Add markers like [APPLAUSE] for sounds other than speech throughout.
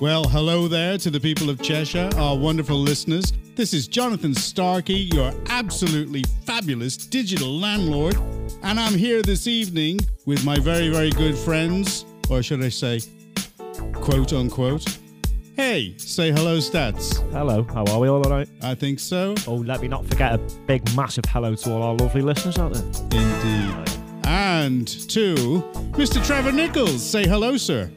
Well, hello there to the people of Cheshire, our wonderful listeners. This is Jonathan Starkey, your absolutely fabulous digital landlord, and I'm here this evening with my very, very good friends, or should I say, quote unquote. Hey, say hello, Stats. Hello, how are we? All alright? I think so. Oh, let me not forget a big, massive hello to all our lovely listeners out there. Indeed. And to Mr. Trevor Nichols. Say hello, sir.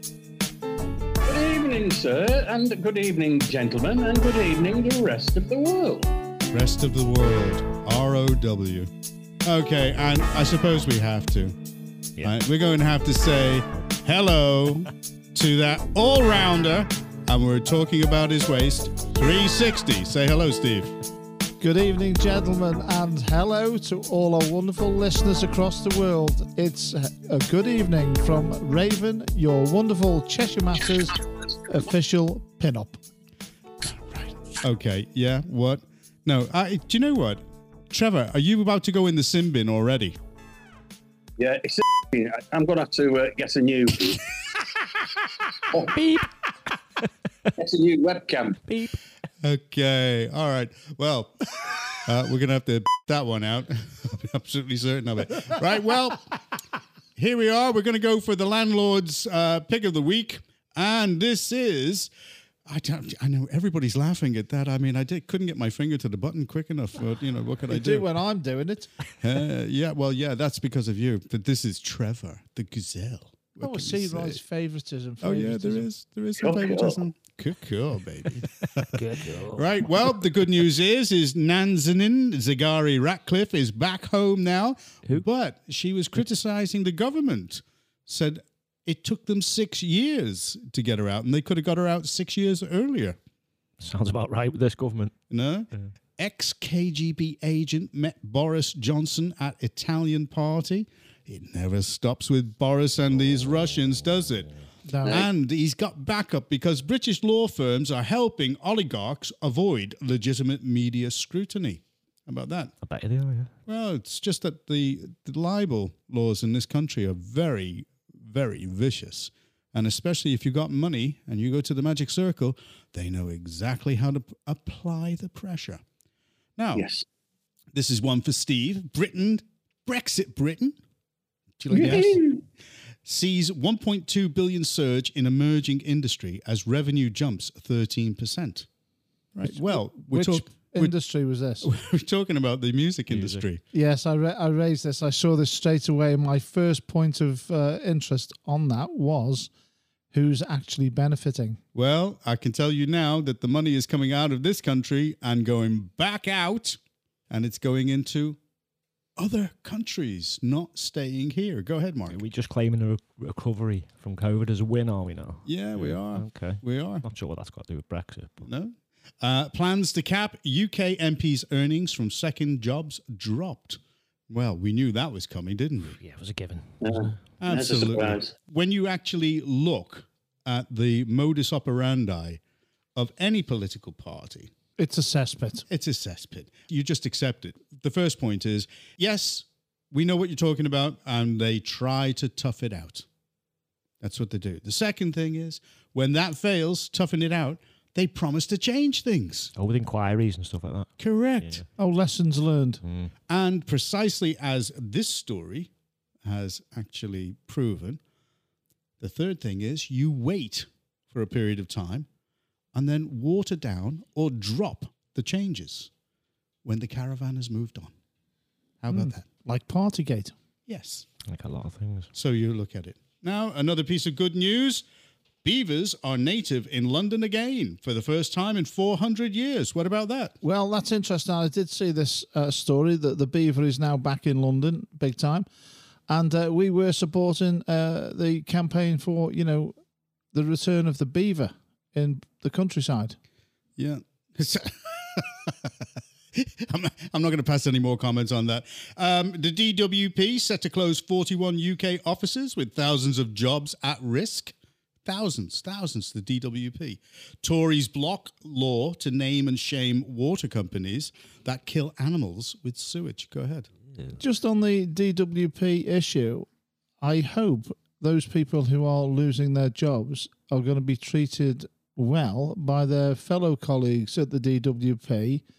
Good evening, sir, and good evening, gentlemen, and good evening, the rest of the world. Rest of the world. R O W. Okay, and I suppose we have to. Yeah. Right, we're going to have to say hello to that all rounder, and we're talking about his waist. 360. Say hello, Steve. Good evening, gentlemen, and hello to all our wonderful listeners across the world. It's a good evening from Raven, your wonderful Cheshire Masters official pin-up. Okay, yeah, what? No, I, do you know what? Trevor, are you about to go in the sin bin already? Yeah, it's I'm going to have to uh, get a new. oh, [LAUGHS] Beep, get a new webcam. beep. Okay. All right. Well, [LAUGHS] uh, we're going to have to that one out. [LAUGHS] I'm absolutely certain of it. Right. Well, here we are. We're going to go for the landlord's uh, pick of the week. And this is. I, don't, I know everybody's laughing at that. I mean, I did, couldn't get my finger to the button quick enough. But, you know, what could [LAUGHS] I I do do? when I'm doing it. [LAUGHS] Uh, yeah, well, yeah, that's because of you. But this is Trevor, the gazelle. What Oh, I see, you say? favoritism. Oh yeah, there favoritism. is there is some Cool, cool. favoritism. Cool, cool, baby. [LAUGHS] right. Well, the good news is is Nazanin Zaghari Ratcliffe is back home now, Who? but she was criticising the government. Said it took them six years to get her out, and they could have got her out six years earlier. Sounds about right with this government. No. Ex KGB agent met Boris Johnson at Italian party. It never stops with Boris and these Russians, does it? No. And he's got backup because British law firms are helping oligarchs avoid legitimate media scrutiny. How about that? I bet they are, yeah. Well, it's just that the, the libel laws in this country are very, very vicious. And especially if you've got money and you go to the magic circle, they know exactly how to p- apply the pressure. Now, Yes. this is one for Steve. Britain, Brexit Britain. Do you like that? Sees 1.2 billion surge in emerging industry as revenue jumps 13%. Right. well, we're, Which talk- industry was this? [LAUGHS] we're talking about the music industry. yes, I, ra- I raised this. I saw this straight away. My first point of uh, interest on that was who's actually benefiting. Well, I can tell you now that the money is coming out of this country and going back out, and it's going into other countries, not staying here. Go ahead, Mark. Are we just claiming a re- recovery from COVID as a win, are we now? Yeah, we are. Okay. We are. Not sure what that's got to do with Brexit. But No. Uh, plans to cap UK MPs' earnings from second jobs dropped. Well, we knew that was coming, didn't we? yeah, it was a given. That's a Absolutely. surprise. When you actually look at the modus operandi of any political party, It's a cesspit. it's a cesspit. You just accept it. The first point is yes, we know what you're talking about, and they try to tough it out. That's what they do. The second thing is when that fails, toughen it out, they promise to change things. Oh, with inquiries and stuff like that. Correct. Oh, lessons learned. Hmm. And precisely as this story has actually proven, the third thing is you wait for a period of time and then water down or drop the changes when the caravan has moved on. How about hmm. that? Like Partygate. Yes. Like a lot of things. So you look at it. Now, another piece of good news. Beavers are native in London again for the first time in 400 years. What about that? Well, that's interesting. I did see this uh, story that the Beaver is now back in London, big time, and uh, we were supporting uh, the campaign for you know the return of the Beaver in the countryside. Yeah. [LAUGHS] I'm not, I'm not going to pass any more comments on that. Um, the DWP set to close 41 UK offices with thousands of jobs at risk. Thousands, thousands, the DWP. Tories block law to name and shame water companies that kill animals with sewage. Go ahead. Just on the DWP issue, I hope those people who are losing their jobs are going to be treated well by their fellow colleagues at the DWP. [LAUGHS]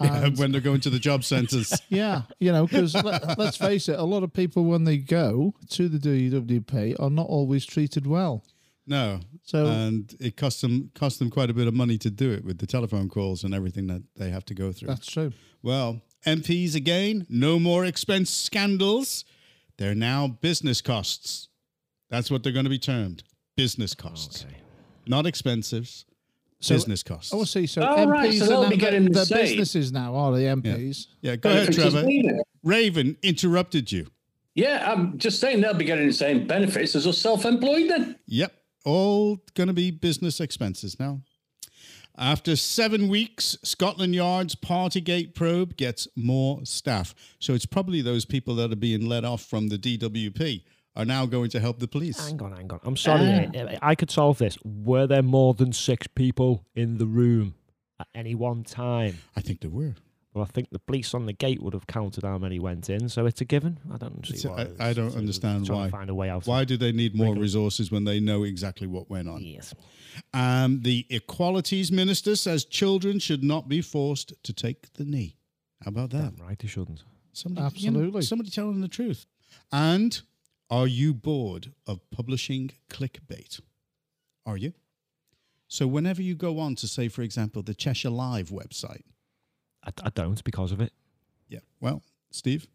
And when they're going to the job centres. [LAUGHS] yeah, you know, because let, let's face it, a lot of people when they go to the DWP are not always treated well. No. So- and it costs them costs them quite a bit of money to do it with the telephone calls and everything that they have to go through. That's true. well, MPs again, no more expense scandals. They're now business costs. That's what they're going to be termed. Business costs. Okay. Not expensives. So- business costs. Oh, see. So Oh, MPs right, so are they'll be getting the they're same. businesses now, are they? MPs? yeah, go ahead, Trevor. Raven interrupted you. Yeah, I'm just saying they'll be getting the same benefits as us self-employed then. Yep. All going to be business expenses now. After seven weeks, Scotland Yard's Partygate probe gets more staff. So it's probably those people that are being let off from the DWP are now going to help the police. Hang on, hang on. I'm sorry. eh, I could solve this. Were there more than six people in the room at any one time? I think there were. Well, I think the police on the gate would have counted how many went in, so it's a given. I don't see It's why. I- don't understand why. To find a way out. Why do they need more resources when they know exactly what went on? Yes. Um, the Equalities Minister says children should not be forced to take the knee. How about that? Damn right, they shouldn't. Somebody, you know, Absolutely. somebody telling the truth. And are you bored of publishing clickbait? Are you? So whenever you go on to say, for example, the Cheshire Live website, I, I don't because of it. yeah, well, Steve,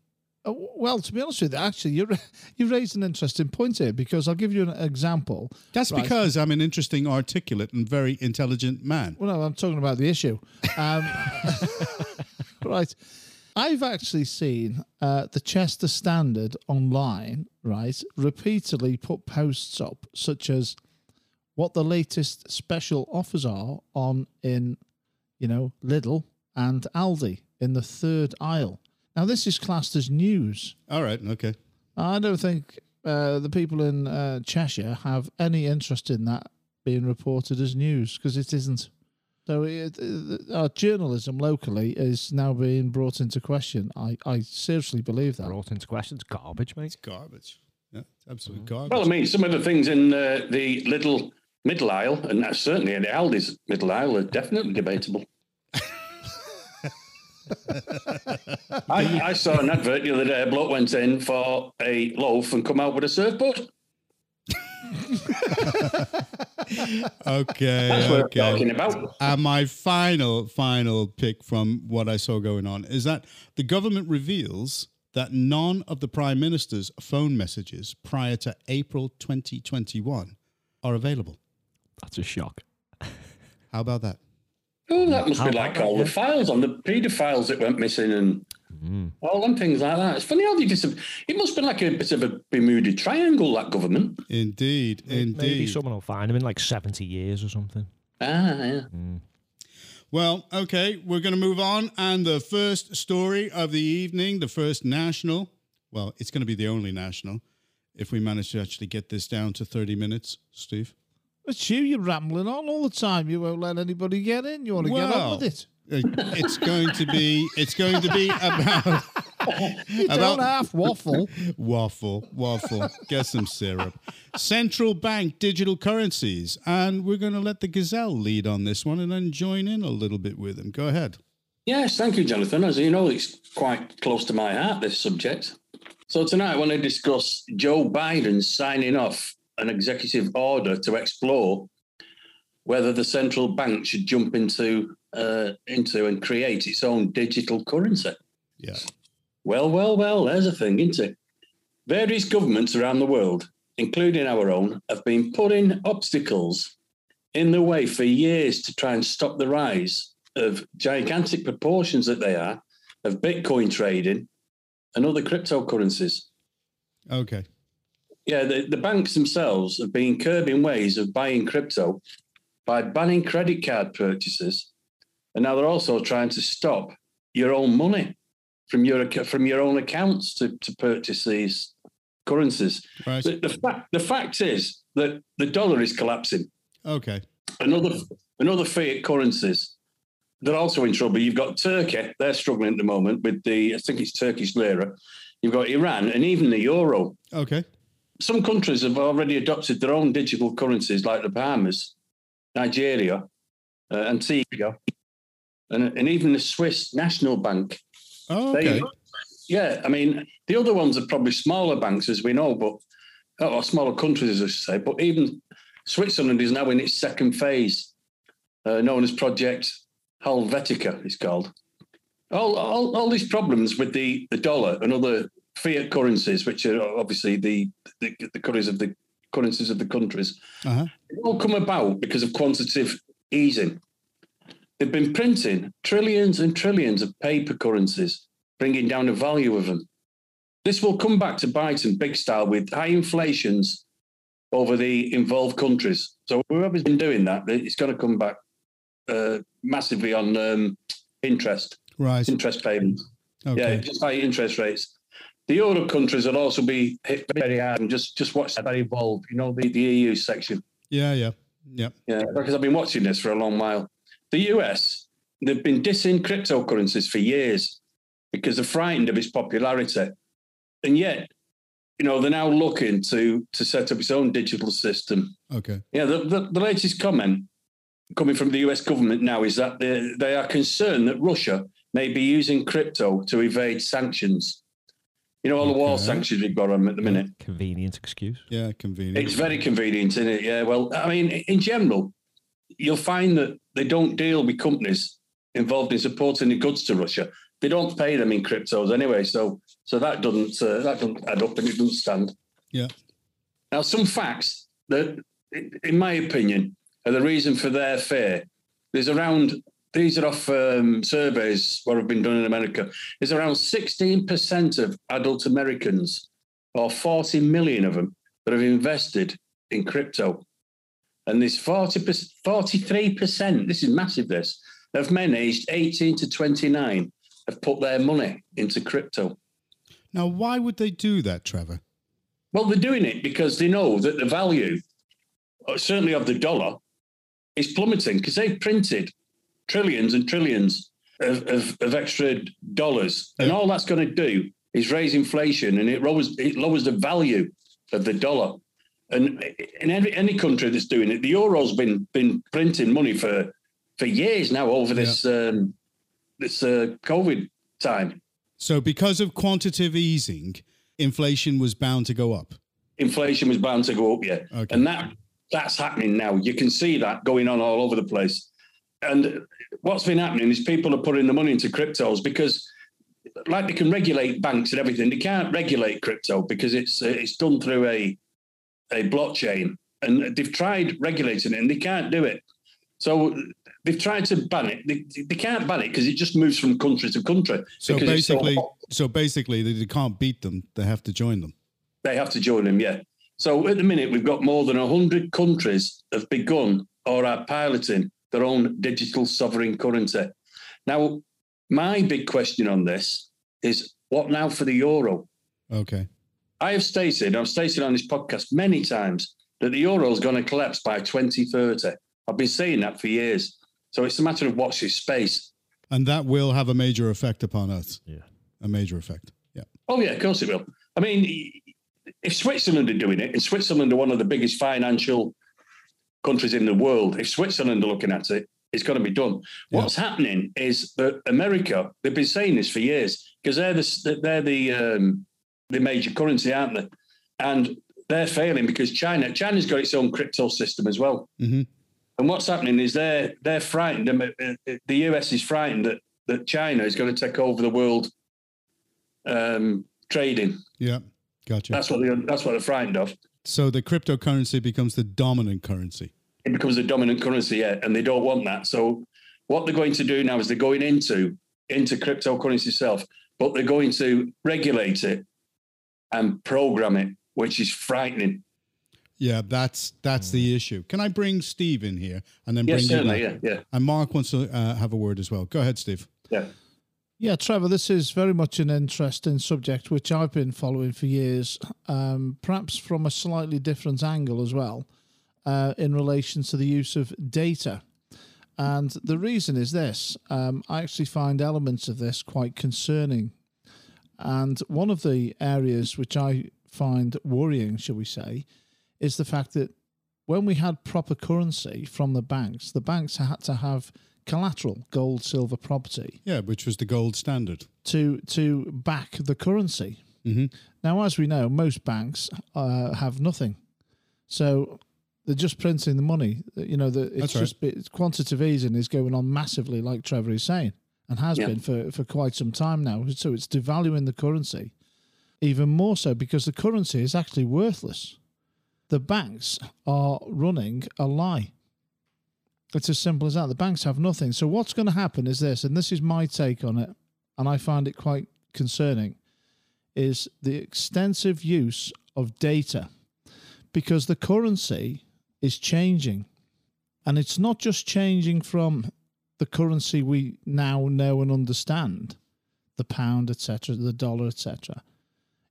Oh, well, to be honest with you, actually, you [LAUGHS] you raised an interesting point here because I'll give you an example. that's Right. because I'm an interesting, articulate, and very intelligent man. Well, no, I'm talking about the issue. Um, [LAUGHS] right. I've actually seen uh, the Chester Standard online, right, repeatedly put posts up, such as what the latest special offers are on in, you know, Lidl and Aldi in the third aisle. Now, this is classed as news. All right, okay. I don't think uh, the people in uh, Cheshire have any interest in that being reported as news because it isn't. So it, it- our journalism locally is now being brought into question. I, I seriously believe that. Brought into questions, garbage, mate. It's garbage. Yeah, it's absolute garbage. Well, I mean, some of the things in uh, the little middle aisle, and certainly in the Aldi's middle aisle, are definitely debatable. [LAUGHS] I, I saw an advert the other day. A bloke went in for a loaf and come out with a surfboard. [LAUGHS] okay, That's what okay. I'm talking about. And my final, final pick from what I saw going on is that the government reveals that none of the prime minister's phone messages prior to April 2021 are available. That's a shock. How about that? Oh, that must How be like all that, the files on the paedophiles that went missing and all them things like that. It's funny how they just. It must be like a bit of a Bermuda Triangle, that government. Indeed, indeed. Maybe someone will find them in like 70 years or something. Ah, yeah. Well, okay, we're going to move on. And the first story of the evening, the first national, well, it's going to be the only national if we manage to actually get this down to 30 minutes, Steve. It's you, you're rambling on all the time. You won't let anybody get in. You want to get on Well, with it. It's going to be, it's going to be about [LAUGHS] You about- don't half waffle. [LAUGHS] waffle, waffle, get some syrup. Central bank digital currencies. And we're going to let the gazelle lead on this one and then join in a little bit with him. Go ahead. Yes, thank you, Jonathan. As you know, it's quite close to my heart, this subject. So tonight I want to discuss Joe Biden signing off an executive order to explore whether the central bank should jump into uh, into and create its own digital currency. Yeah. Well, well, well, there's a thing, isn't it? Various governments around the world, including our own, have been putting obstacles in the way for years to try and stop the rise of gigantic proportions that they are of Bitcoin trading and other cryptocurrencies. Okay. Yeah, the, the banks themselves have been curbing ways of buying crypto by banning credit card purchases. And now they're also trying to stop your own money from your from your own accounts to, to purchase these currencies. Right. The, the fact the fact is that the dollar is collapsing. Okay. Another another fiat currencies. They're also in trouble. You've got Turkey; they're struggling at the moment with the I think it's Turkish lira. You've got Iran and even the euro Okay. Some countries have already adopted their own digital currencies, like the Bahamas, Nigeria, uh, Antigua, and, and even the Swiss National Bank. Oh, They- okay. yeah, I mean, the other ones are probably smaller banks, as we know, but or smaller countries, as I should say. But even Switzerland is now in its second phase, uh, known as Project Helvetica. It's called. All, all, all these problems with the, the dollar and other fiat currencies, which are obviously the the, the currencies of the currencies of the countries, Uh-huh. it all come about because of quantitative easing. They've been printing trillions and trillions of paper currencies, bringing down the value of them. This will come back to bite them big style with high inflations over the involved countries. So whoever's been doing that, it's going to come back uh, massively on um, interest, Right. interest payments. Yeah, just high interest rates. The Euro countries will also be hit very hard and just just watch that evolve. You know, the, the EU section. Yeah, yeah. Yeah. Yeah, because I've been watching this for a long while. The US, they've been dissing cryptocurrencies for years because they're frightened of its popularity. And yet, you know, they're now looking to to set up its own digital system. Okay. Yeah, the, the, the latest comment coming from the US government now is that they, they are concerned that Russia may be using crypto to evade sanctions. You know, all the war Okay. sanctions we've got on them at the minute. Convenient excuse. Yeah, convenient. It's very convenient, isn't it? Yeah. Well, I mean, in general, you'll find that they don't deal with companies involved in supporting the goods to Russia. They don't pay them in cryptos anyway, so so that doesn't uh, that doesn't add up and it doesn't stand. Yeah. Now, some facts that, in my opinion, are the reason for their fear. There's around these are off um, surveys what have been done in America. is around 16% of adult Americans, or 40 million of them, that have invested in crypto. And this 40, 43%, this is massive, this, of men aged 18 to 29 have put their money into crypto. Now, why would they do that, Trevor? Well, they're doing it because they know that the value, uh, certainly of the dollar, is plummeting because they've printed trillions and trillions of, of, of extra dollars. And all that's going to do is raise inflation and it lowers, it lowers the value of the dollar. And in every, any country that's doing it, the euro's been been printing money for for years now over this um, this uh, COVID time. So, because of quantitative easing, inflation was bound to go up. inflation was bound to go up, yeah. Okay. And that that's happening now. You can see that going on all over the place. And what's been happening is people are putting the money into cryptos because, like they can regulate banks and everything, they can't regulate crypto because it's uh, it's done through a a blockchain, and they've tried regulating it and they can't do it. So they've tried to ban it. They, they can't ban it because it just moves from country to country. So it's so basically, so basically, they, they can't beat them; they have to join them. They have to join them, yeah. So at the minute, we've got more than 100 countries have begun or are piloting their own digital sovereign currency. Now, my big question on this is what now for the euro? Okay. I have stated, I've stated on this podcast many times that the euro is going to collapse by 2030. I've been saying that for years. So it's a matter of watch this space. And that will have a major effect upon us. Yeah. A major effect. Yeah. Oh, yeah, of course it will. I mean, if Switzerland are doing it, and Switzerland are one of the biggest financial countries in the world, if Switzerland are looking at it, it's going to be done. Yeah. What's happening is that America, they've been saying this for years because they're the they're the um, the major currency, aren't they? And they're failing because China China's got its own crypto system as well. hmm And what's happening is they're they're frightened. um, uh, uh, The US is frightened that that China is going to take over the world um, trading. Yeah. Gotcha. That's what they that's what they're frightened of. so the cryptocurrency becomes the dominant currency. It becomes a dominant currency, yeah, and they don't want that. So what they're going to do now is they're going into into cryptocurrency itself, but they're going to regulate it and program it, which is frightening. Yeah, that's that's the issue. Can I bring Steve in here and then Yes, bring certainly, you yeah, yeah, And Mark wants to uh, have a word as well. Go ahead, Steve. yeah. Yeah, Trevor, this is very much an interesting subject which I've been following for years, um, perhaps from a slightly different angle as well, uh, in relation to the use of data. And the reason is this um, I actually find elements of this quite concerning. And one of the areas which I find worrying, shall we say, is the fact that when we had proper currency from the banks, the banks had to have collateral, gold, silver, property Yeah, which was the gold standard. to to back the currency. Mhm. Now, as we know, most banks uh, have nothing, so they're just printing the money. Uh, you know, the, it's That's right. just it's quantitative easing is going on massively, like Trevor is saying, and has Yeah. been for for quite some time now. So it's devaluing the currency even more so because the currency is actually worthless. The banks are running a lie. It's as simple as that. The banks have nothing. So what's going to happen is this, and this is my take on it, and I find it quite concerning, is the extensive use of data because the currency is changing. And it's not just changing from the currency we now know and understand, the pound, etc., the dollar, etc.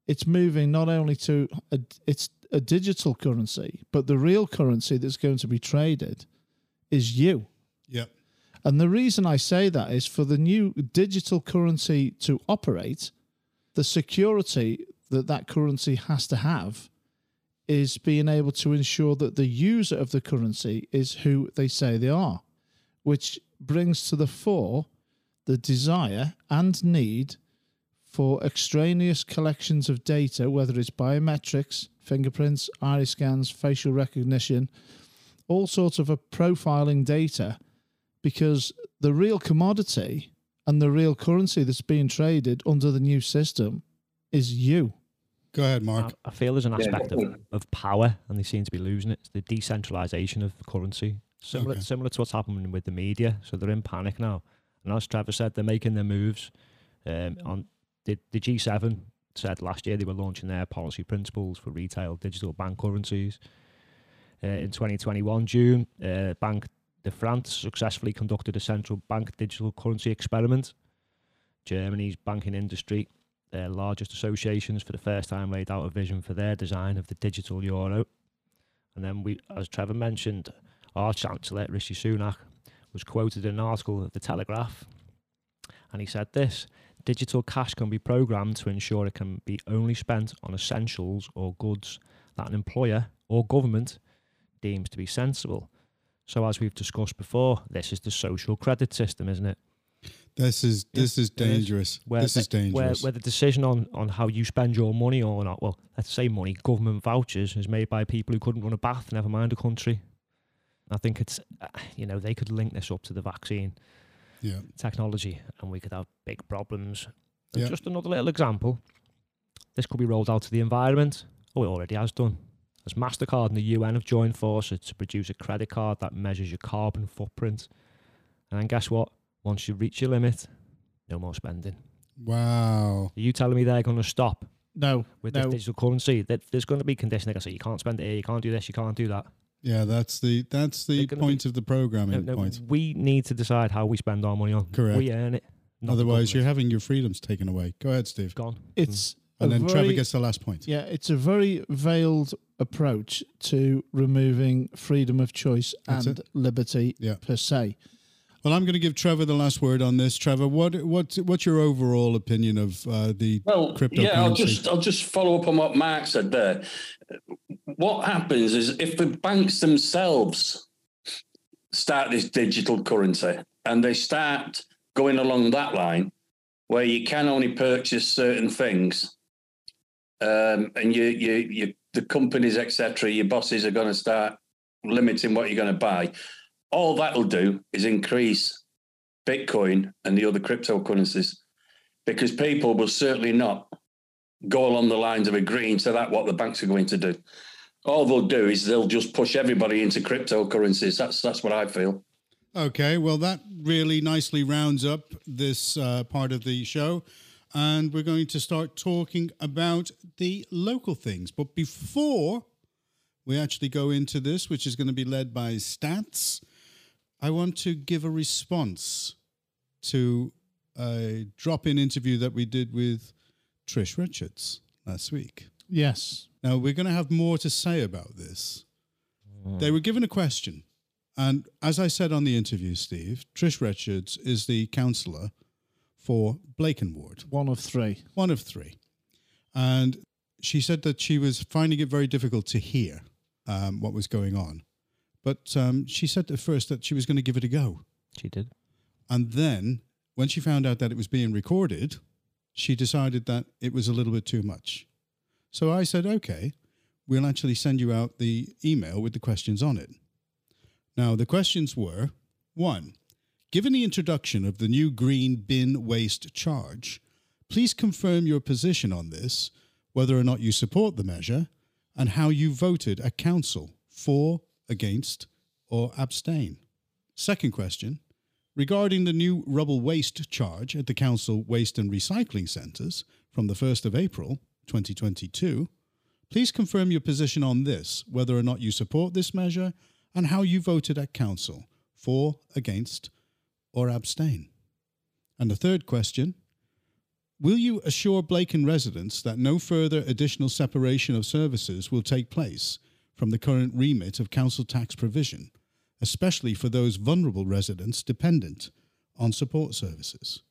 It's moving not only to a, it's a digital currency, but the real currency that's going to be traded is you. Yep. And the reason I say that is for the new digital currency to operate, the security that that currency has to have is being able to ensure that the user of the currency is who they say they are, which brings to the fore the desire and need for extraneous collections of data, whether it's biometrics, fingerprints, iris scans, facial recognition, all sorts of profiling data, because the real commodity and the real currency that's being traded under the new system is you. Go ahead, Mark. I feel there's an Yeah, aspect of, of power, and they seem to be losing it. It's the decentralization of the currency, similar Okay. similar to what's happening with the media. So they're in panic now, and as Trevor said, they're making their moves. Um, on the, the G7 said last year they were launching their policy principles for retail digital bank currencies. Uh, in 2021 June, uh, Bank de France successfully conducted a central bank digital currency experiment. Germany's banking industry their largest associations for the first time laid out a vision for their design of the digital euro. And then we, as Trevor mentioned, our Chancellor Rishi Sunak was quoted in an article of the Telegraph, and he said this: "Digital cash can be programmed to ensure it can be only spent on essentials or goods that an employer or government deems to be sensible." So, as we've discussed before, this is the social credit system, isn't it? This is this is dangerous. where This the, is dangerous. Where, where the decision on, on how you spend your money or not, well, let's say money, government vouchers, is made by people who couldn't run a bath, never mind a country. I think it's, you know, they could link this up to the vaccine yeah. technology and we could have big problems. Yeah. Just another little example. This could be rolled out to the environment. Oh, it already has done. As MasterCard and the UN have joined forces to produce a credit card that measures your carbon footprint. And then guess what? Once you reach your limit, no more spending. Wow. Are you telling me they're going to stop No, with no. this digital currency? That there's going to be conditions. Like I say, you can't spend it here, you can't do this, you can't do that. Yeah, that's the that's the They're gonna point of the programming No, no, point. we need to decide how we spend our money on. Correct. We earn it. Otherwise, you're having your freedoms taken away. Go ahead, Steve. gone. It's mm. And then very, Trevor gets the last point. yeah, it's a very veiled approach to removing freedom of choice That's and liberty Yeah. per se. Well, I'm going to give Trevor the last word on this. Trevor, what what what's your overall opinion of uh, the Well, cryptocurrency? yeah, I'll just I'll just follow up on what Mark said there. What happens is if the banks themselves start this digital currency and they start going along that line where you can only purchase certain things, um, and you you you the companies etc. Your bosses are going to start limiting what you're going to buy. All that'll do is increase Bitcoin and the other cryptocurrencies because people will certainly not go along the lines of agreeing to that what the banks are going to do. All they'll do is they'll just push everybody into cryptocurrencies. That's that's what I feel. Okay, well, that really nicely rounds up this uh, part of the show. And we're going to start talking about the local things. But before we actually go into this, which is going to be led by Stats, I want to give a response to a drop in interview that we did with Trish Richards last week. Yes. Now, we're going to have more to say about this. They were given a question. And as I said on the interview, Steve, Trish Richards is the counsellor for Blacon Ward, One of three. one of three. And she said that she was finding it very difficult to hear um, what was going on. But um, she said at first that she was going to give it a go. She did. And then when she found out that it was being recorded, she decided that it was a little bit too much. So I said, okay, we'll actually send you out the email with the questions on it. Now, the questions were one, given the introduction of the new green bin waste charge, please confirm your position on this, whether or not you support the measure, and how you voted at council for, against, or abstain. Second question, regarding the new rubble waste charge at the council waste and recycling centres from the 1st of April 2022, please confirm your position on this, whether or not you support this measure, and how you voted at council for, against, or abstain. And the third question Will you assure Blacon residents that no further additional separation of services will take place from the current remit of council tax provision, especially for those vulnerable residents dependent on support services?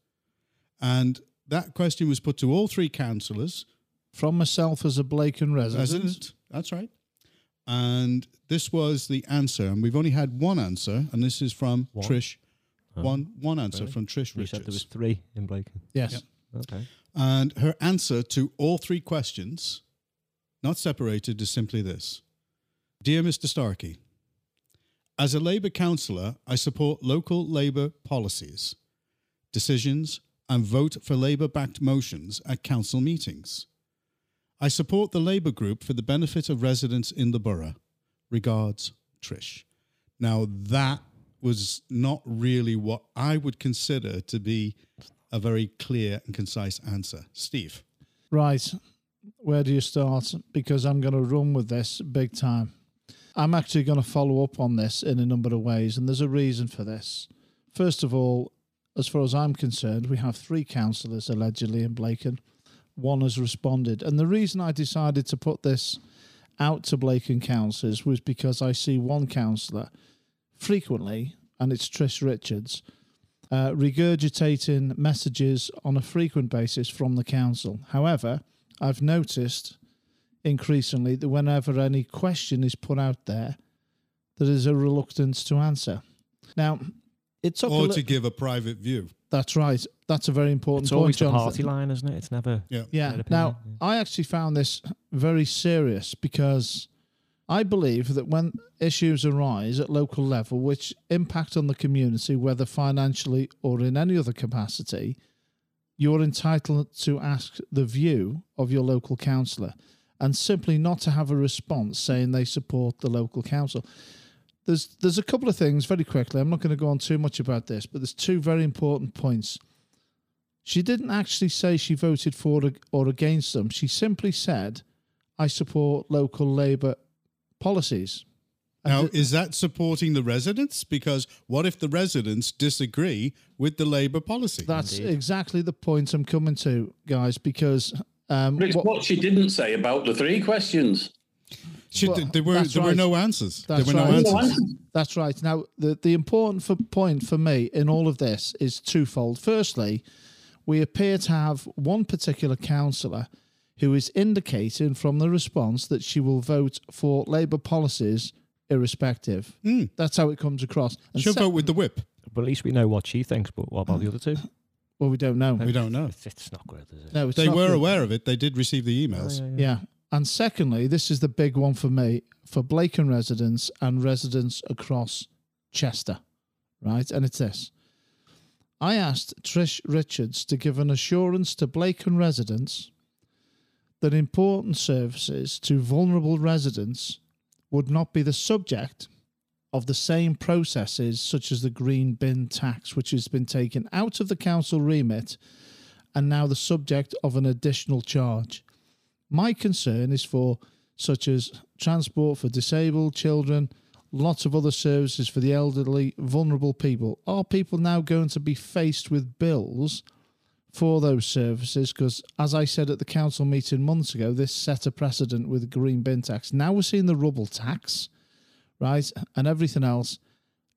And that question was put to all three councillors. From myself as a Blacon resident. Resident, that's right. And this was the answer, and we've only had one answer, and this is from One? Trish. One one answer Really? from Trish You Richards. said there was three in Blacon. Yes. Yep. Okay. And her answer to all three questions, not separated, is simply this Dear Mr. Starkey, as a Labour councillor, I support local Labour policies, decisions, and vote for Labour backed motions at council meetings. I support the Labour group for the benefit of residents in the borough. Regards, Trish. Now, that was not really what I would consider to be a very clear and concise answer. Steve. Right. Where do you start? Because I'm going to run with this big time. I'm actually going to follow up on this in a number of ways, and there's a reason for this. First of all, as far as I'm concerned, we have three councillors allegedly in Blacon. One has responded. And the reason I decided to put this out to Blacon councillors was because I see one councillor frequently, and it's Trish Richards, uh, regurgitating messages on a frequent basis from the council. However, I've noticed increasingly that whenever any question is put out there, there is a reluctance to answer. Now, it took a Or li- to give a private view. that's right. That's a very important It's point, always the party line, isn't it? It's never. Yeah. Yeah. Now, opinion, I actually found this very serious because I believe that when issues arise at local level which impact on the community, whether financially or in any other capacity, you're entitled to ask the view of your local councillor and simply not to have a response saying they support the local council. There's there's a couple of things very quickly. I'm not going to go on too much about this, but there's two very important points. She didn't actually say she voted for or against them. She simply said, "I support local Labour policies." And Now, th- is that supporting the residents? Because what if the residents disagree with the Labour policy? that's Indeed. exactly the point I'm coming to, guys. Because um, But it's what- what she didn't say about the three questions. Should, well, there were that's there were no answers. That's there were no right. answers. That's right. Now, the, the important for, point for me in all of this is twofold. Firstly, we appear to have one particular councillor who is indicating from the response that she will vote for Labour policies irrespective. That's how it comes across. And She'll se- vote with the whip. But at least we know what she thinks. But what about the other two? Well, we don't know. We don't know. It's, it's not good, is it? No, it's They not were good. aware of it. They did receive the emails. Oh, Yeah. And secondly, this is the big one for me for Blacon residents and residents across Chester, right? And it's this. I asked Trish Richards to give an assurance to Blacon residents that important services to vulnerable residents would not be the subject of the same processes such as the green bin tax, which has been taken out of the council remit and now the subject of an additional charge. My concern is for such as transport for disabled children, lots of other services for the elderly, vulnerable people. Are people now going to be faced with bills for those services? Because, as I said at the council meeting months ago, this set a precedent with green bin tax. Now we're seeing the rubble tax, right, and everything else.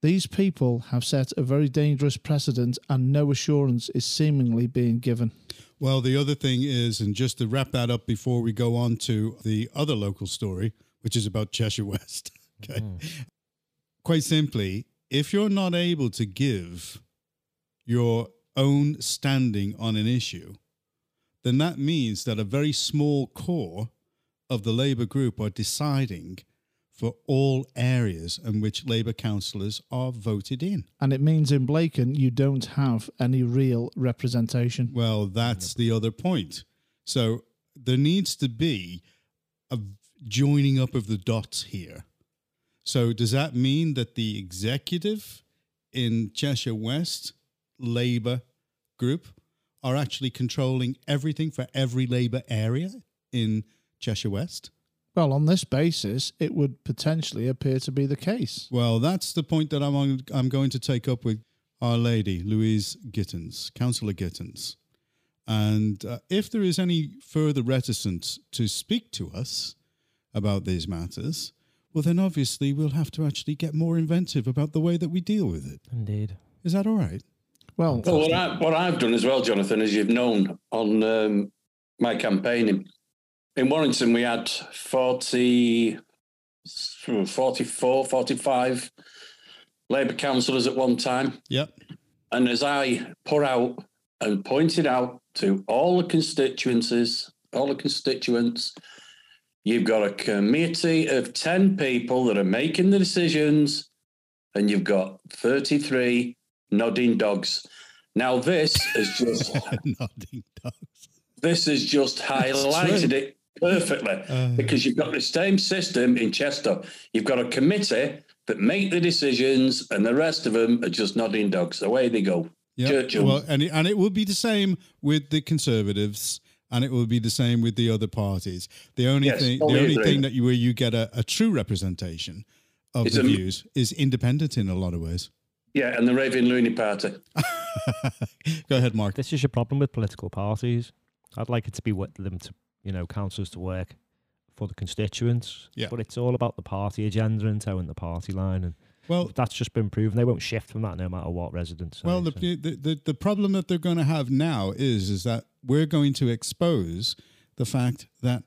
These people have set a very dangerous precedent, and no assurance is seemingly being given. Well, the other thing is, and just to wrap that up before we go on to the other local story, which is about Cheshire West. [LAUGHS] Okay. Mm. quite simply, if you're not able to give your own standing on an issue, then that means that a very small core of the Labour group are deciding for all areas in which Labour councillors are voted in. And it means in Blacon you don't have any real representation. Well, that's the other point. So there needs to be a joining up of the dots here. So does that mean that the executive in Cheshire West Labour group are actually controlling everything for every Labour area in Cheshire West? Well, on this basis, it would potentially appear to be the case. Well, that's the point that I'm on, I'm going to take up with Our Lady Louise Gittins, Councillor Gittins. And uh, if there is any further reticence to speak to us about these matters, well, then obviously we'll have to actually get more inventive about the way that we deal with it. Indeed. Is that all right? Well, Well, what, I, what I've done as well, Jonathan, as you've known on um, my campaigning, in Warrington, we had 40, hmm, 44, 45 Labour councillors at one time. Yep. And as I put out and pointed out to all the constituencies, all the constituents, you've got a committee of 10 people that are making the decisions, and you've got 33 nodding dogs. Now, this is just [LAUGHS] Nodding dogs. this has just highlighted it perfectly Uh, because you've got the same system in Chester. You've got a committee that make the decisions, and the rest of them are just nodding dogs. Away they go. Yeah. Churchill. Well, and it, and it will be the same with the Conservatives, and it will be the same with the other parties. The only Yes, thing, the only agree. thing that you where you get a, a true representation of It's the a- views is independent in a lot of ways. Yeah, and the Raving Looney Party. [LAUGHS] Go ahead, Mark. This is your problem with political parties. I'd like it to be with them to, you know, councillors to work for the constituents. Yeah. But it's all about the party agenda and toeing the party line. And Well, that's just been proven. They won't shift from that no matter what residents say. well, the, so. the, the the problem that they're going to have now is is that we're going to expose the fact that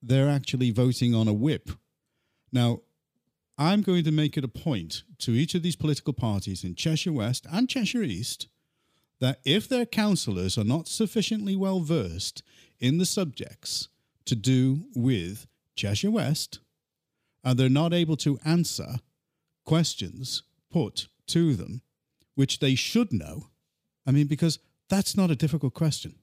they're actually voting on a whip. Now, I'm going to make it a point to each of these political parties in Cheshire West and Cheshire East that if their councillors are not sufficiently well versed in the subjects to do with Cheshire West, and they're not able to answer questions put to them, which they should know. I mean, because that's not a difficult question.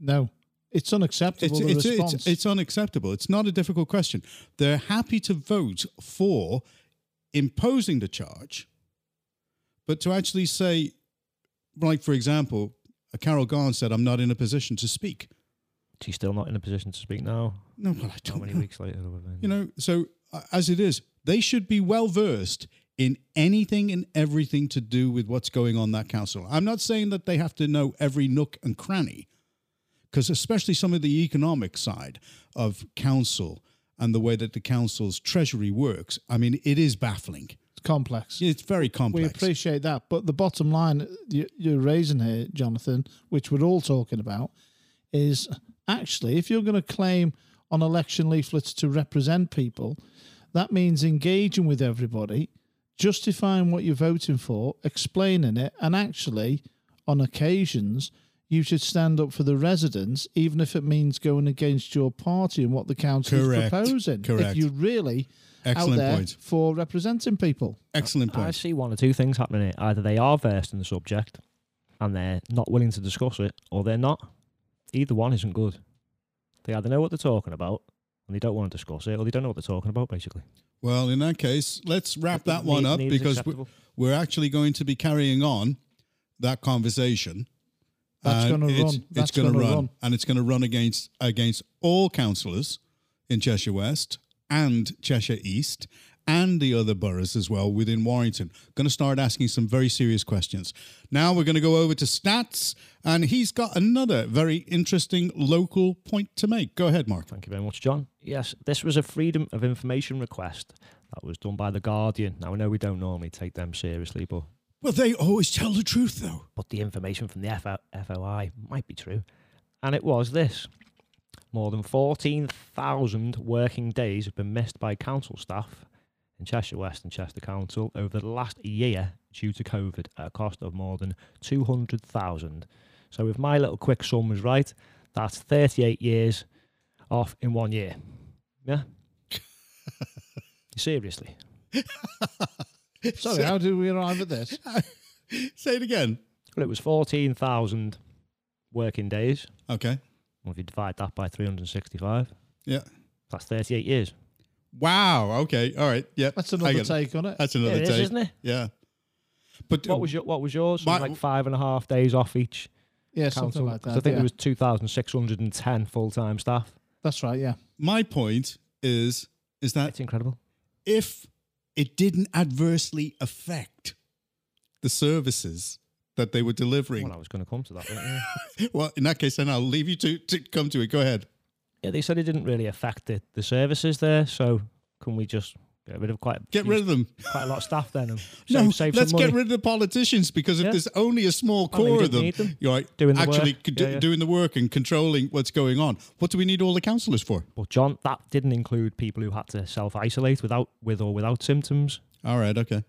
no, it's unacceptable. It's, it's, response. it's, it's unacceptable. It's not a difficult question. They're happy to vote for imposing the charge, but to actually say, like, for example, Carol Gahan said, I'm not in a position to speak. She's still not in a position to speak now. No, well, I How don't many know. weeks later? or. You know, so uh, as it is, they should be well versed in anything and everything to do with what's going on that council. I'm not saying that they have to know every nook and cranny, because especially some of the economic side of council and the way that the council's treasury works, I mean, it is baffling. It's complex. It's very complex. We appreciate that, but the bottom line you're raising here, Jonathan, which we're all talking about, is actually if you're going to claim on election leaflets to represent people, that means engaging with everybody, justifying what you're voting for, explaining it, and actually, on occasions, you should stand up for the residents, even if it means going against your party and what the council Correct. is proposing. Correct. If you really Excellent out there point. for representing people. Excellent point. I point. see one or two things happening here. Either they are versed in the subject and they're not willing to discuss it, or they're not. Either one isn't good. They either know what they're talking about and they don't want to discuss it, or they don't know what they're talking about, basically. Well, in that case, let's wrap that one up neither's because we- acceptable. we're actually going to be carrying on that conversation. That's gonna it's- run. That's it's gonna gonna run, run. and it's going to run against against all councillors in Cheshire West and Cheshire East and the other boroughs as well within Warrington. Going to start asking some very serious questions. Now we're going to go over to stats, and he's got another very interesting local point to make. Go ahead, Mark. Thank you very much, John. Yes, this was a Freedom of Information request that was done by The Guardian. Now, I know we don't normally take them seriously, but Well, they always tell the truth, though. but the information from the FO- FOI might be true. And it was this more than 14,000 working days have been missed by council staff in Cheshire West and Chester Council over the last year due to COVID at a cost of more than 200,000. So if my little quick sum was right, that's 38 years off in one year. Yeah? [LAUGHS] Seriously. [LAUGHS] Sorry, how did we arrive at this? [LAUGHS] Say it again. Well, it was 14,000 working days. Okay. Well, if you divide that by 365, Yeah. that's 38 years. Wow. Okay. All right. Yeah. That's another take on it. That's another it is, take. isn't it? Yeah. But What was your What was yours? My- like five and a half days off each Yeah, something like that. I think yeah. there was 2,610 full time staff. That's right. Yeah. my point is is that It's incredible. if it didn't adversely affect the services that they were delivering, Well, I was going to come to that. weren't I? [LAUGHS] well, in that case, then I'll leave you to, to come to it. Go ahead. Yeah, they said it didn't really affect the, the services there. So can we just get rid of quite Get rid of them. quite a lot of staff then and [LAUGHS] no, save, let's get rid of the politicians because if Yeah. there's only a small core of them, them. you're Doing the actually work. do- Yeah, yeah. doing the work and controlling what's going on, what do we need all the councillors for? well John, that didn't include people who had to self isolate without with or without symptoms. All right. Okay.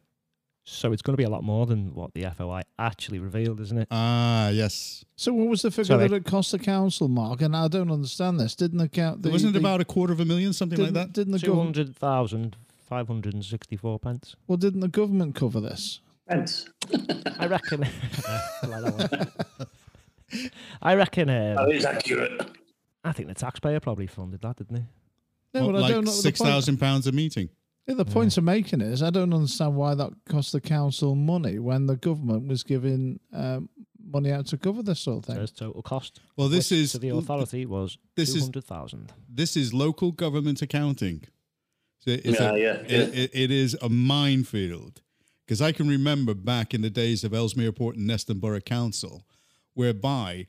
So it's going to be a lot more than what the FOI actually revealed, isn't it? Ah, yes. So what was the figure Sorry. that it cost the council, Mark? And I don't understand this. Didn't the count? The, Wasn't it the- about a quarter of a million, something like that? didn't the Two government? hundred thousand five hundred and sixty-four pence. Well, didn't the government cover this? Pence. I reckon. I [LAUGHS] like. I reckon. Um, That is accurate. I think the taxpayer probably funded that, didn't he? No, Well, but I like don't know. six point- thousand pounds a meeting. Yeah, the point I'm making is I don't understand why that cost the council money when the government was giving um, money out to cover this sort of thing. Says total cost. Well, this is to the authority was this two is- hundred thousand. this is local government accounting. So it's Yeah, a- yeah, it- it- it is a minefield because I can remember back in the days of Ellesmere Port and Neston Borough Council, whereby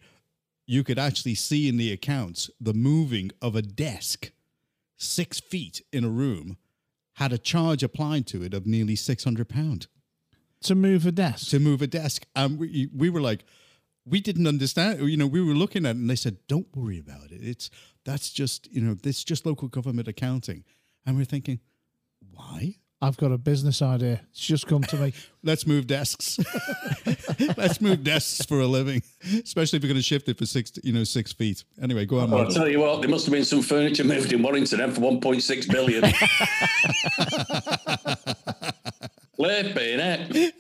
you could actually see in the accounts the moving of a desk six feet in a room had a charge applied to it of nearly six hundred pound To move a desk. to move a desk. And we, we were like, we didn't understand. You know, we were looking at it and they said, don't worry about it. It's that's just, you know, this just local government accounting. And we're thinking, why? I've got a business idea. It's just come to me. [LAUGHS] Let's move desks. [LAUGHS] Let's move desks for a living, especially if you're going to shift it for six, you know, six feet. Anyway, go on. Well, I'll tell you what, there must have been some furniture moved in Warrington then for 1.6 billion. [LAUGHS] Flipping it.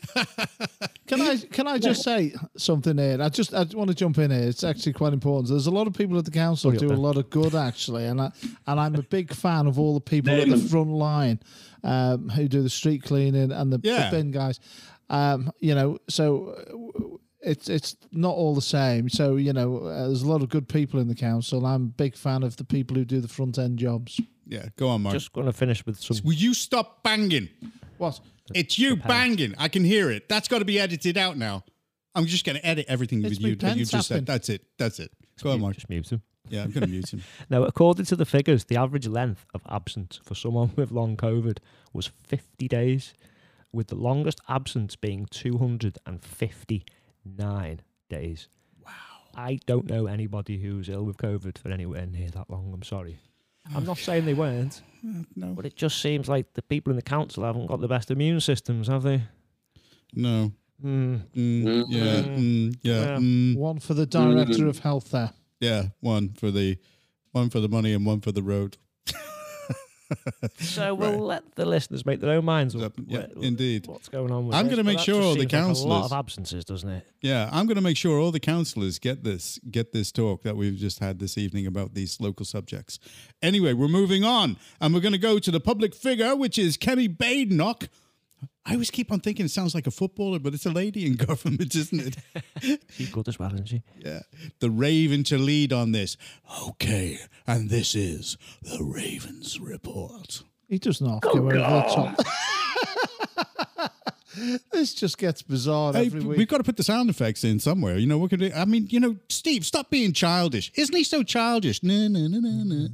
Can I can I just say something here? I just I want to jump in here. It's actually quite important. There's a lot of people at the council oh, Hurry up do a lot of good actually, and I and I'm a big fan of all the people at the them. front line um, who do the street cleaning and the, the bin guys. Um, you know, so uh, it's it's not all the same. So you know, uh, there's a lot of good people in the council. I'm a big fan of the people who do the front end jobs. Yeah, go on, Mark. Just going to finish with some. Will you stop banging? What? It's you banging. I can hear it. That's got to be edited out now. I'm just going to edit everything It's with you that pen you just tapping. said. That's it. That's it. Go on, Mark. Just mute him. Yeah, I'm going to mute him. [LAUGHS] Now, according to the figures, the average length of absence for someone [LAUGHS] with long COVID was 50 days, with the longest absence being 259 days. Wow. I don't know anybody who's ill with COVID for anywhere near that long. I'm sorry. I'm not saying they weren't, No, but it just seems like the people in the council haven't got the best immune systems, have they? no. Hmm. Mm, yeah, mm, yeah, Yeah. mm, One for the director of health there. Yeah. One for the, one for the money and one for the road. So we'll let the listeners make their own minds up. Yeah, indeed. What's going on with I'm gonna make sure all the seems like A lot of absences, doesn't it? Yeah, I'm going to make sure all the councillors get this get this talk that we've just had this evening about these local subjects. Anyway, we're moving on, and we're going to go to the public figure, which is Kemi Badenoch. I always keep on thinking it sounds like a footballer, but it's a lady in [LAUGHS] government, isn't it? She's good as well, isn't she? yeah, the Raven to lead on this. Okay, and this is the Ravens report. He does not Oh, go over the top. this just gets bizarre Hey, every week. we've got to put the sound effects in somewhere. You know, what could I mean, you know, Steve, stop being childish. Isn't he so childish? No, no, no, no, no.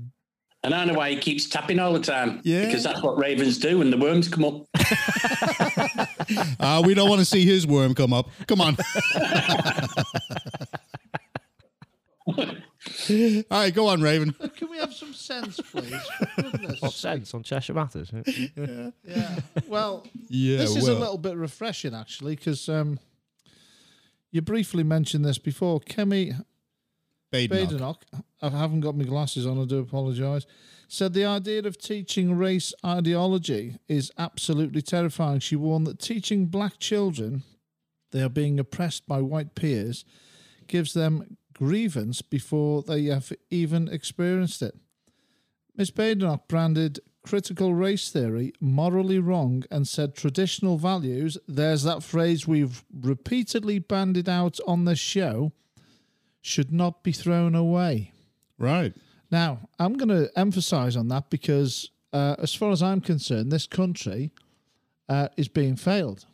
And I know why he keeps tapping all the time. Yeah. Because that's what ravens do when the worms come up. Uh, [LAUGHS] we don't want to see his worm come up. Come on. [LAUGHS] All right, go on, Raven. Can we we have some sense, please? For [LAUGHS] goodness What sense on Cheshire Matters? Yeah. Well, Yeah, this is well, a little bit refreshing, actually, because um, you briefly mentioned this before. Kemi Badenoch. I haven't got my glasses on, I do apologise, said the idea of teaching race ideology is absolutely terrifying. She warned that teaching black children they are being oppressed by white peers gives them grievance before they have even experienced it. Ms. Badenoch branded critical race theory morally wrong and said traditional values, there's that phrase we've repeatedly banded out on this show, should not be thrown away. Right. Now, I'm going to emphasize on that because, uh, as far as I'm concerned, this country uh, is being failed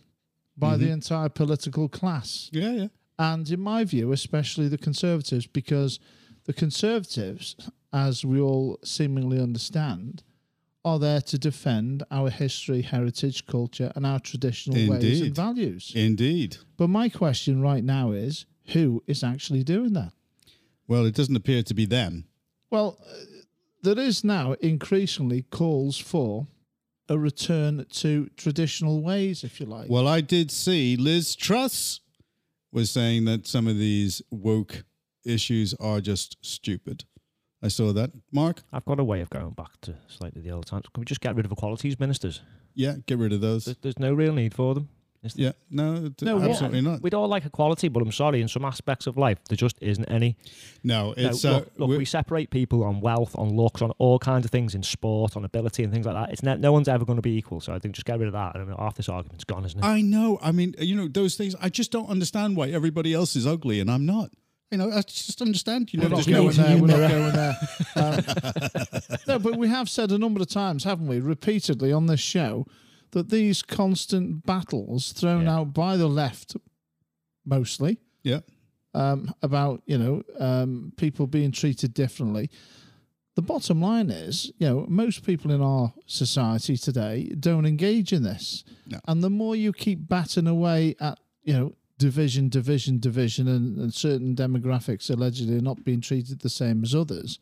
by the entire political class. Yeah, yeah. And in my view, especially the Conservatives, because the Conservatives, as we all seemingly understand, are there to defend our history, heritage, culture, and our traditional ways Indeed. and values. Indeed. But my question right now is who is actually doing that? Well, it doesn't appear to be them. Well, uh, there is now increasingly calls for a return to traditional ways, if you like. Well, I did see Liz Truss was saying that some of these woke issues are just stupid. I saw that. Mark? I've got a way of going back to slightly the old times. Can we just get rid of equalities ministers? Yeah, get rid of those. There's, there's no real need for them. Is there? Yeah, no, t- No, what- absolutely not. We'd all like equality, but I'm sorry, in some aspects of life, there just isn't any. No, No, it's look, uh, look we- we separate people on wealth, on looks, on all kinds of things in sport, on ability, and things like that. It's ne- no one's ever going to be equal. So I think just get rid of that, and half this argument's gone, isn't it? I know. I mean, you know, those things. I just don't understand why everybody else is ugly and I'm not. You know, I just understand. You know, We're not there's going there. We're not going there. Um, [LAUGHS] [LAUGHS] no, but we have said a number of times, haven't we, repeatedly on this show, that these constant battles thrown Yeah. out by the left, mostly, yeah, um, about you know um, people being treated differently. The bottom line is, you know, most people in our society today don't engage in this, No. and the more you keep batting away at, you know, division, division, division, and, and certain demographics allegedly not being treated the same as others,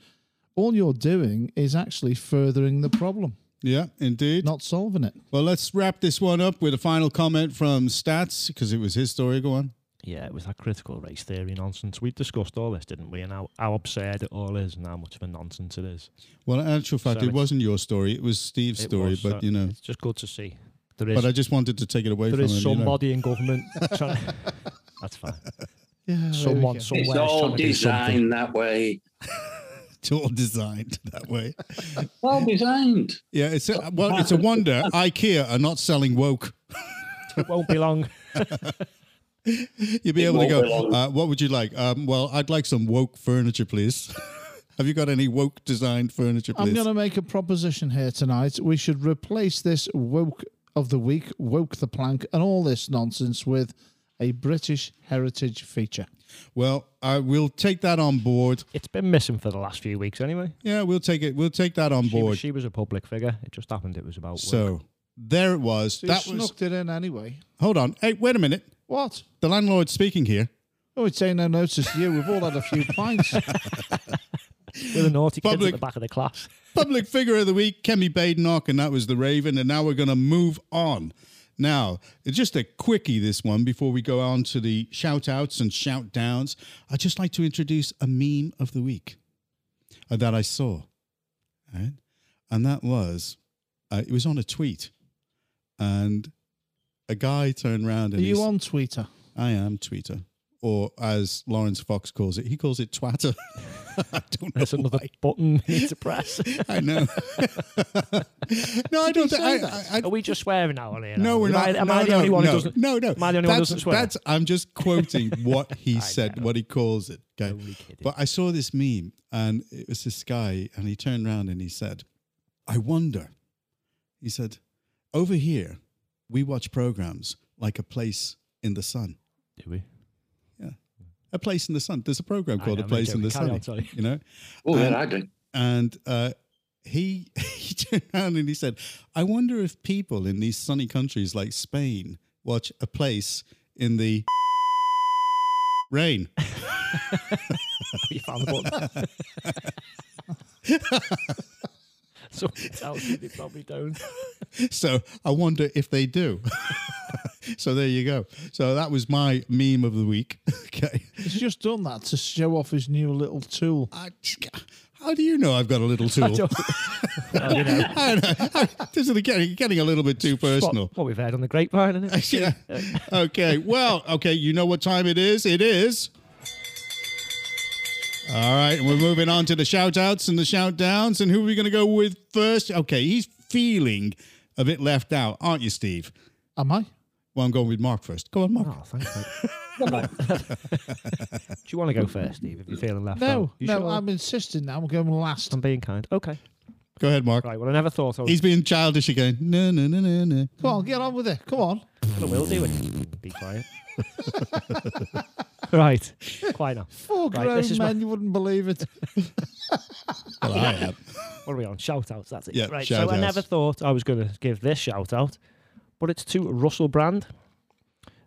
all you're doing is actually furthering the problem, yeah, indeed. not solving it. Well, let's wrap this one up with a final comment from Stats because it was his story. Go on. Yeah, it was that critical race theory nonsense. We discussed all this, didn't we? And how, how absurd it all is, and how much of a nonsense it is. Well, in actual fact, So it wasn't your story; it was Steve's It story. was, but so you know, it's just good to see. There is, but I just wanted to take it away there from is him. you know. somebody in government [LAUGHS] trying. [LAUGHS] That's fine. Yeah, there Someone, go. somewhere, It's all trying to do something. designed that way. [LAUGHS] [LAUGHS] It's all designed [LAUGHS] that way. Well designed. Yeah, it's a, well, it's a [LAUGHS] wonder IKEA are not selling woke. It won't be long. You'll be It able to go. Uh, what would you like? Um, well, I'd like some woke furniture, please. Have you got any woke designed furniture, please? I'm going to make a proposition here tonight. We should replace this woke of the week, woke the plank, and all this nonsense with a British heritage feature. Well, I will take that on board. It's been missing for the last few weeks anyway. Yeah, we'll take it. We'll take that on She was, board. she was a public figure. It just happened it was about work. So there it was. So that you was. snuck it in anyway. Hold on. Hey, wait a minute. What? The landlord's speaking here. Oh, it's saying no notice to you. We've all had a few pints. [LAUGHS] with the naughty kids at the back of the class. Public figure of the week, Kemi Badenoch, and that was the Raven. And now we're going to move on. Now, just a quickie, this one, before we go on to the shout outs and shout downs. I'd just like to introduce a meme of the week uh, that I saw. Right? And that was, uh, it was on a tweet. And a guy turned around and he you on Twitter? I am Twitter. Or as Laurence Fox calls it, he calls it Twatter. [LAUGHS] [LAUGHS] I don't know. There's another why. button [LAUGHS] need to press. [LAUGHS] I know. no, I don't. think I? I, I, Are we just swearing now on here? no, we're Am not. I, am no, I the no, only one no, who doesn't? No, no. Am I the only one who doesn't swear? That's. I'm just quoting what he said, know. what he calls it. Okay. But I saw this meme, and it was this guy, and he turned around and he said, "I wonder." He said, "Over here, we watch programs like a place in the sun." Do we? A place in the sun. There's a program called know, A Place in the Sun. on, sorry. You know, Oh, And- yeah, I do. and uh, he [LAUGHS] he turned around and he said, "I wonder if people in these sunny countries like Spain watch a place in the [LAUGHS] rain." you found the button. Someone tells me they probably don't. [LAUGHS] So I wonder if they do. [LAUGHS] so there you go. So that was my meme of the week. [LAUGHS] Okay. He's just done that to show off his new little tool. I, how do you know I've got a little tool? Well, you know, I don't know. This is getting, getting a little bit too personal. what, what we've heard on the grapevine, isn't it? yeah. Okay. Well, okay. You know what time it is? It is. All right. And we're moving on to the shout outs and the shout downs. And who are we going to go with first? Okay. He's feeling a bit left out, aren't you, Steve? Am I? Well, I'm going with Mark first. Go on, Mark. Oh, thanks. mate. [LAUGHS] [LAUGHS] Do you want to go first, Steve, if you're feeling left out? No, You no, sure? I'm insisting now. I'm going last. I'm being kind. Okay. Go ahead, Mark. Right. Well, I never thought I was He's being childish again. No, no, no, no, no. Come on, get on with it. Come on. I will do it. Be quiet. [LAUGHS] [LAUGHS] right. Quiet now. Four Right, grown this is my- men, you wouldn't believe it. [LAUGHS] Well, I am. What are we on? Shout outs. That's it. Yeah, right. shout so I never thought I was going to give this shout out, but it's to Russell Brand,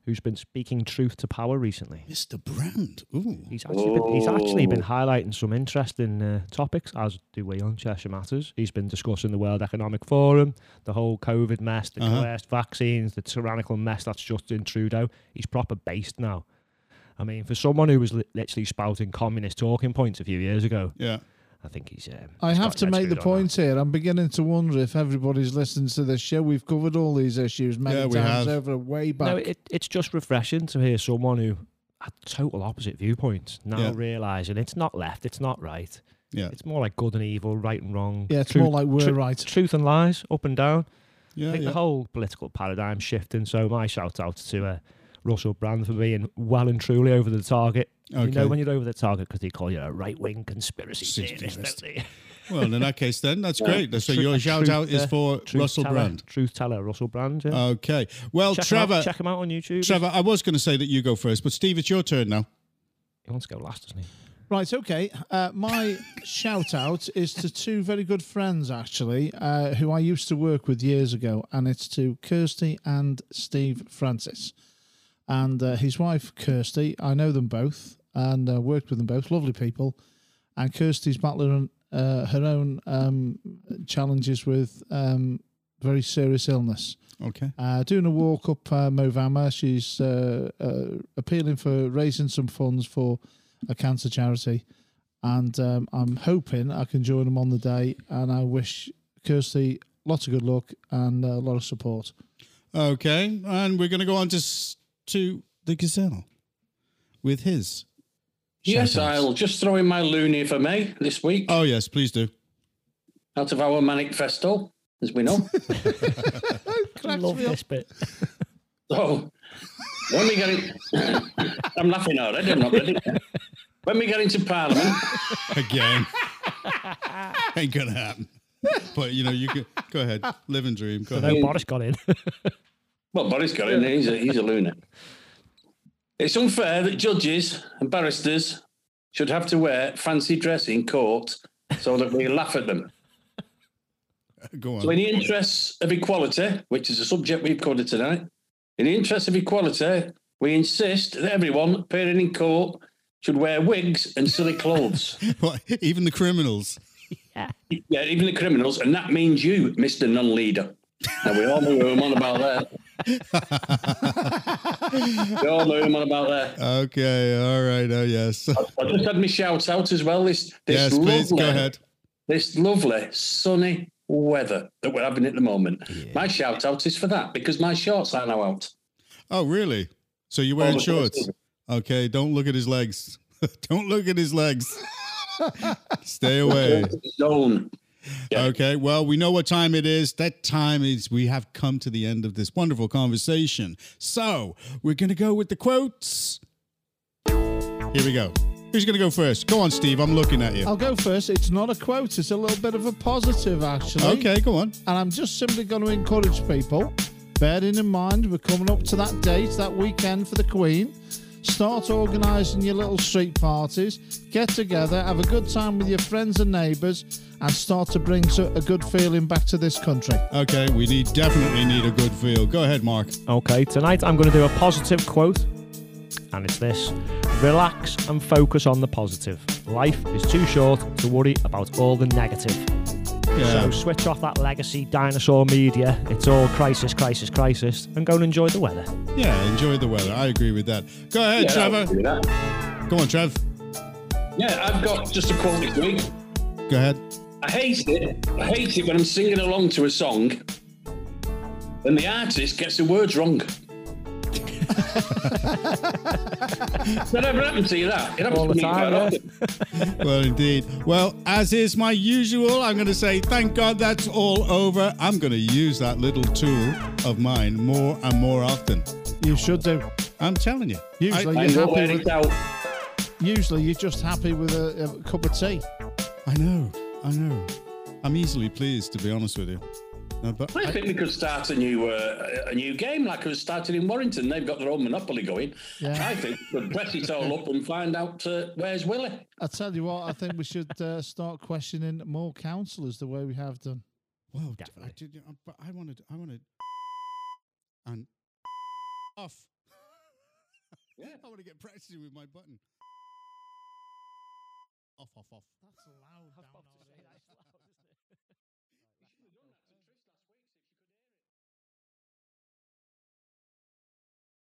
who's been speaking truth to power recently. Mr. Brand. Ooh. He's actually been, he's actually been highlighting some interesting uh, topics, as do we on Cheshire Matters. He's been discussing the World Economic Forum, the whole COVID mess, the Uh-huh. coerced vaccines, the tyrannical mess that's Justin Trudeau. He's proper based now. I mean, for someone who was li- literally spouting communist talking points a few years ago, Yeah. I think he's. Um, I he's have to make the screwed on point here. I'm beginning to wonder if everybody's listening to this show. We've covered all these issues many Yeah, times have. over way back. No, it, it's just refreshing to hear someone who had total opposite viewpoints now Yeah. realizing it's not left, it's not right. Yeah. It's more like good and evil, right and wrong. yeah, it's truth, more like we're tru- right. truth and lies, up and down. Yeah, I Yeah. think yeah. the whole political paradigm shifting. So my shout out to uh, Russell Brand for being well and truly over the target. You know when you're over the target because they call you a right wing conspiracy Conspiracy theorist, theorist. don't they? [LAUGHS] Well, in that case, then that's great. So Tru- your a shout out is uh, for Truth Russell teller, Brand. Truth teller, Russell Brand. Yeah. Okay. Well, check him out- Trevor, check him out on YouTube. Trevor, I was going to say that you go first, but Steve, it's your turn now. He wants to go last, doesn't he? Right, okay. Uh, my [LAUGHS] shout out is to two very good friends, actually, uh, who I used to work with years ago, and it's to Kirsty and Steve Francis. And uh, his wife, Kirsty, I know them both and uh, worked with them both, lovely people. And Kirsty's battling uh, her own um, challenges with um, very serious illness. Okay. Uh, doing a walk up uh, Moel Famau. She's uh, uh, appealing for raising some funds for a cancer charity. And um, I'm hoping I can join them on the day. And I wish Kirsty lots of good luck and uh, a lot of support. Okay. And we're going to go on to s- to the Gazelle with his. Yes, shout-outs. I'll just throw in my loony for me this week Oh, yes, please do. out of our Manic Festo, as we know. [LAUGHS] I love this bit. so [LAUGHS] oh, when we get in, [LAUGHS] I'm laughing already. I'm not ready. When we get into Parliament, Again. Ain't going to happen. But, you know, you can go ahead. Live and dream. Go No, ahead. Boris got in. Well, Boris got in. He's a, he's a lunatic. It's unfair that judges and barristers should have to wear fancy dress in court so that we laugh at them. [LAUGHS] Go on. So, on. in the interests of equality, which is a subject we've covered tonight, in the interests of equality, we insist that everyone appearing in court should wear wigs and silly clothes. [LAUGHS] What, Even the criminals. yeah, even the criminals, and that means you, Mr. Non-Leader. Now we all I'm on about there. we all know who I'm on about that. Okay. All right. Oh, yes. I just had my shout out as well. This this Yes, lovely, please. Go ahead. this lovely sunny weather that we're having at the moment. My shout out is for that because my shorts are now out. Oh, really? So you're wearing shorts? shorts. Okay, don't look at his legs. [LAUGHS] don't look at his legs. Stay away. Zone. Yeah. Okay, well, we know what time it is. That time is we have come to the end of this wonderful conversation. So we're going to go with the quotes. Here we go. Who's going to go first? Go on, Steve. I'm looking at you. I'll go first. It's not a quote, it's a little bit of a positive, actually. Okay, go on. And I'm just simply going to encourage people, bearing in mind we're coming up to that date, that weekend for the Queen. Start organising your little street parties, get together, have a good time with your friends and neighbours, and start to bring a good feeling back to this country. Okay, we need definitely need a good feel. Go ahead, Mark. Okay, tonight I'm going to do a positive quote, and it's this Relax and focus on the positive. Life is too short to worry about all the negative. Yeah. So switch off that legacy dinosaur media. It's all crisis, crisis, crisis, and go and enjoy the weather. Yeah, enjoy the weather. I agree with that. Go ahead, Yeah, Trevor. agree with that. Go on, Trev. Yeah, I've got just a quote this week. Go ahead. I hate it. I hate it when I'm singing along to a song and the artist gets the words wrong. That ever happened to you? That it happens All to the me time, quite yeah. Well, indeed. Well, as is my usual, I'm going to say thank God that's all over. I'm going to use that little tool of mine more and more often. You should do. I'm telling you. Usually I, I you're happy where with, it's out. usually you're just happy with a, a cup of tea. I know. I know. I'm easily pleased, to be honest with you. No, but I I- think we could start a new uh, a new game like it was started in Warrington. They've got their own monopoly going. Yeah. I think we could press it all up and find out uh, where's Willie. I tell you what, I think we should uh, start questioning more councillors the way we have done. well, I Definitely. did, uh, but I wanted, I wanted, and off. Yeah. [LAUGHS] I want to get practicing with my button. Off, off, off. That's loud.